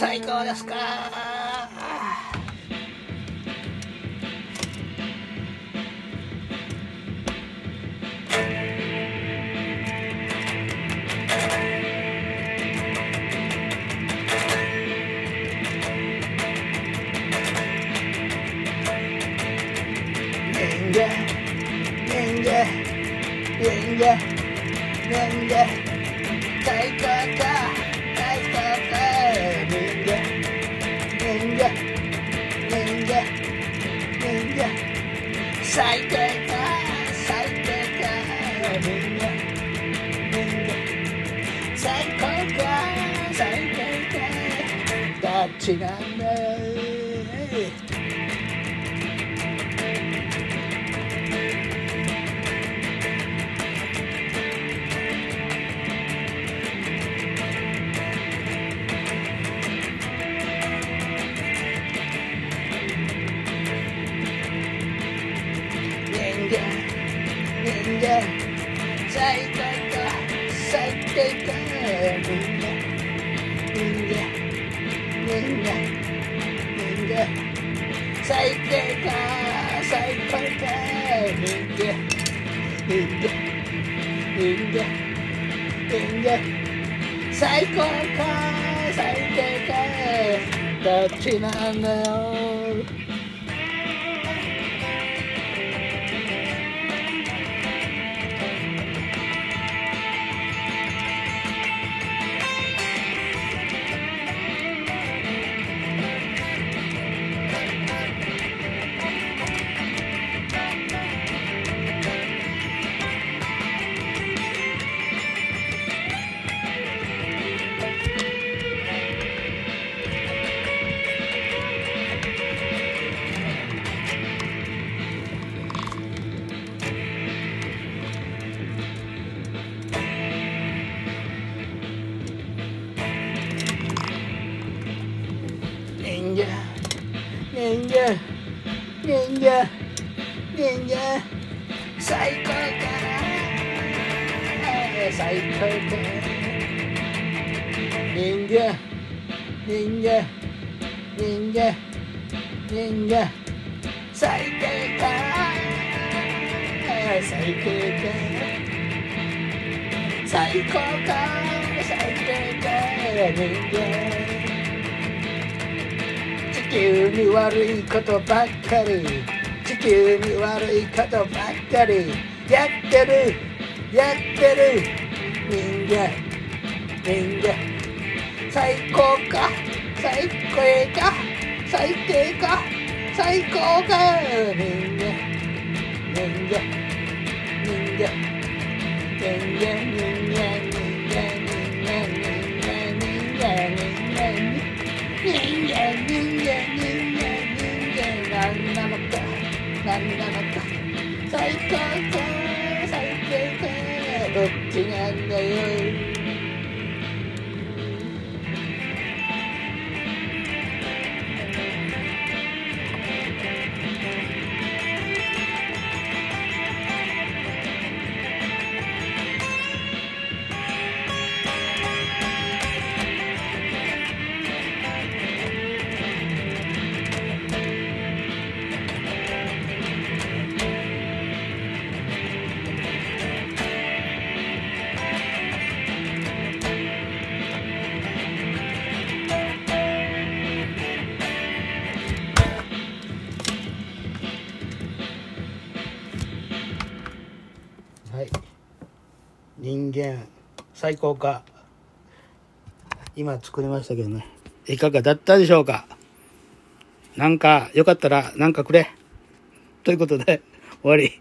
最高ですか。年月年月年月最低か最低か人間人間最高か最低かどっちなんだ人人間最低か最低か人間人間人間人間最低か最高か人間人間人間人間最高か最低かどっちなんだよ人，爷爷，爷爷，哥哥，哎，哥哥，哥哥，哥哥，哥哥，哥哥，球に悪いことばっかり。地球に悪いことばっかり。やってる。やってる。人間。人間。最高か。最高か。最低か。最高か。人間人間。人間。人間。人間人間人間。何なのか最高か最低かどっちなんだよ。はい。人間最高か。今作りましたけどね。いかがだったでしょうか。なんかよかったらなんかくれ。ということで終わり。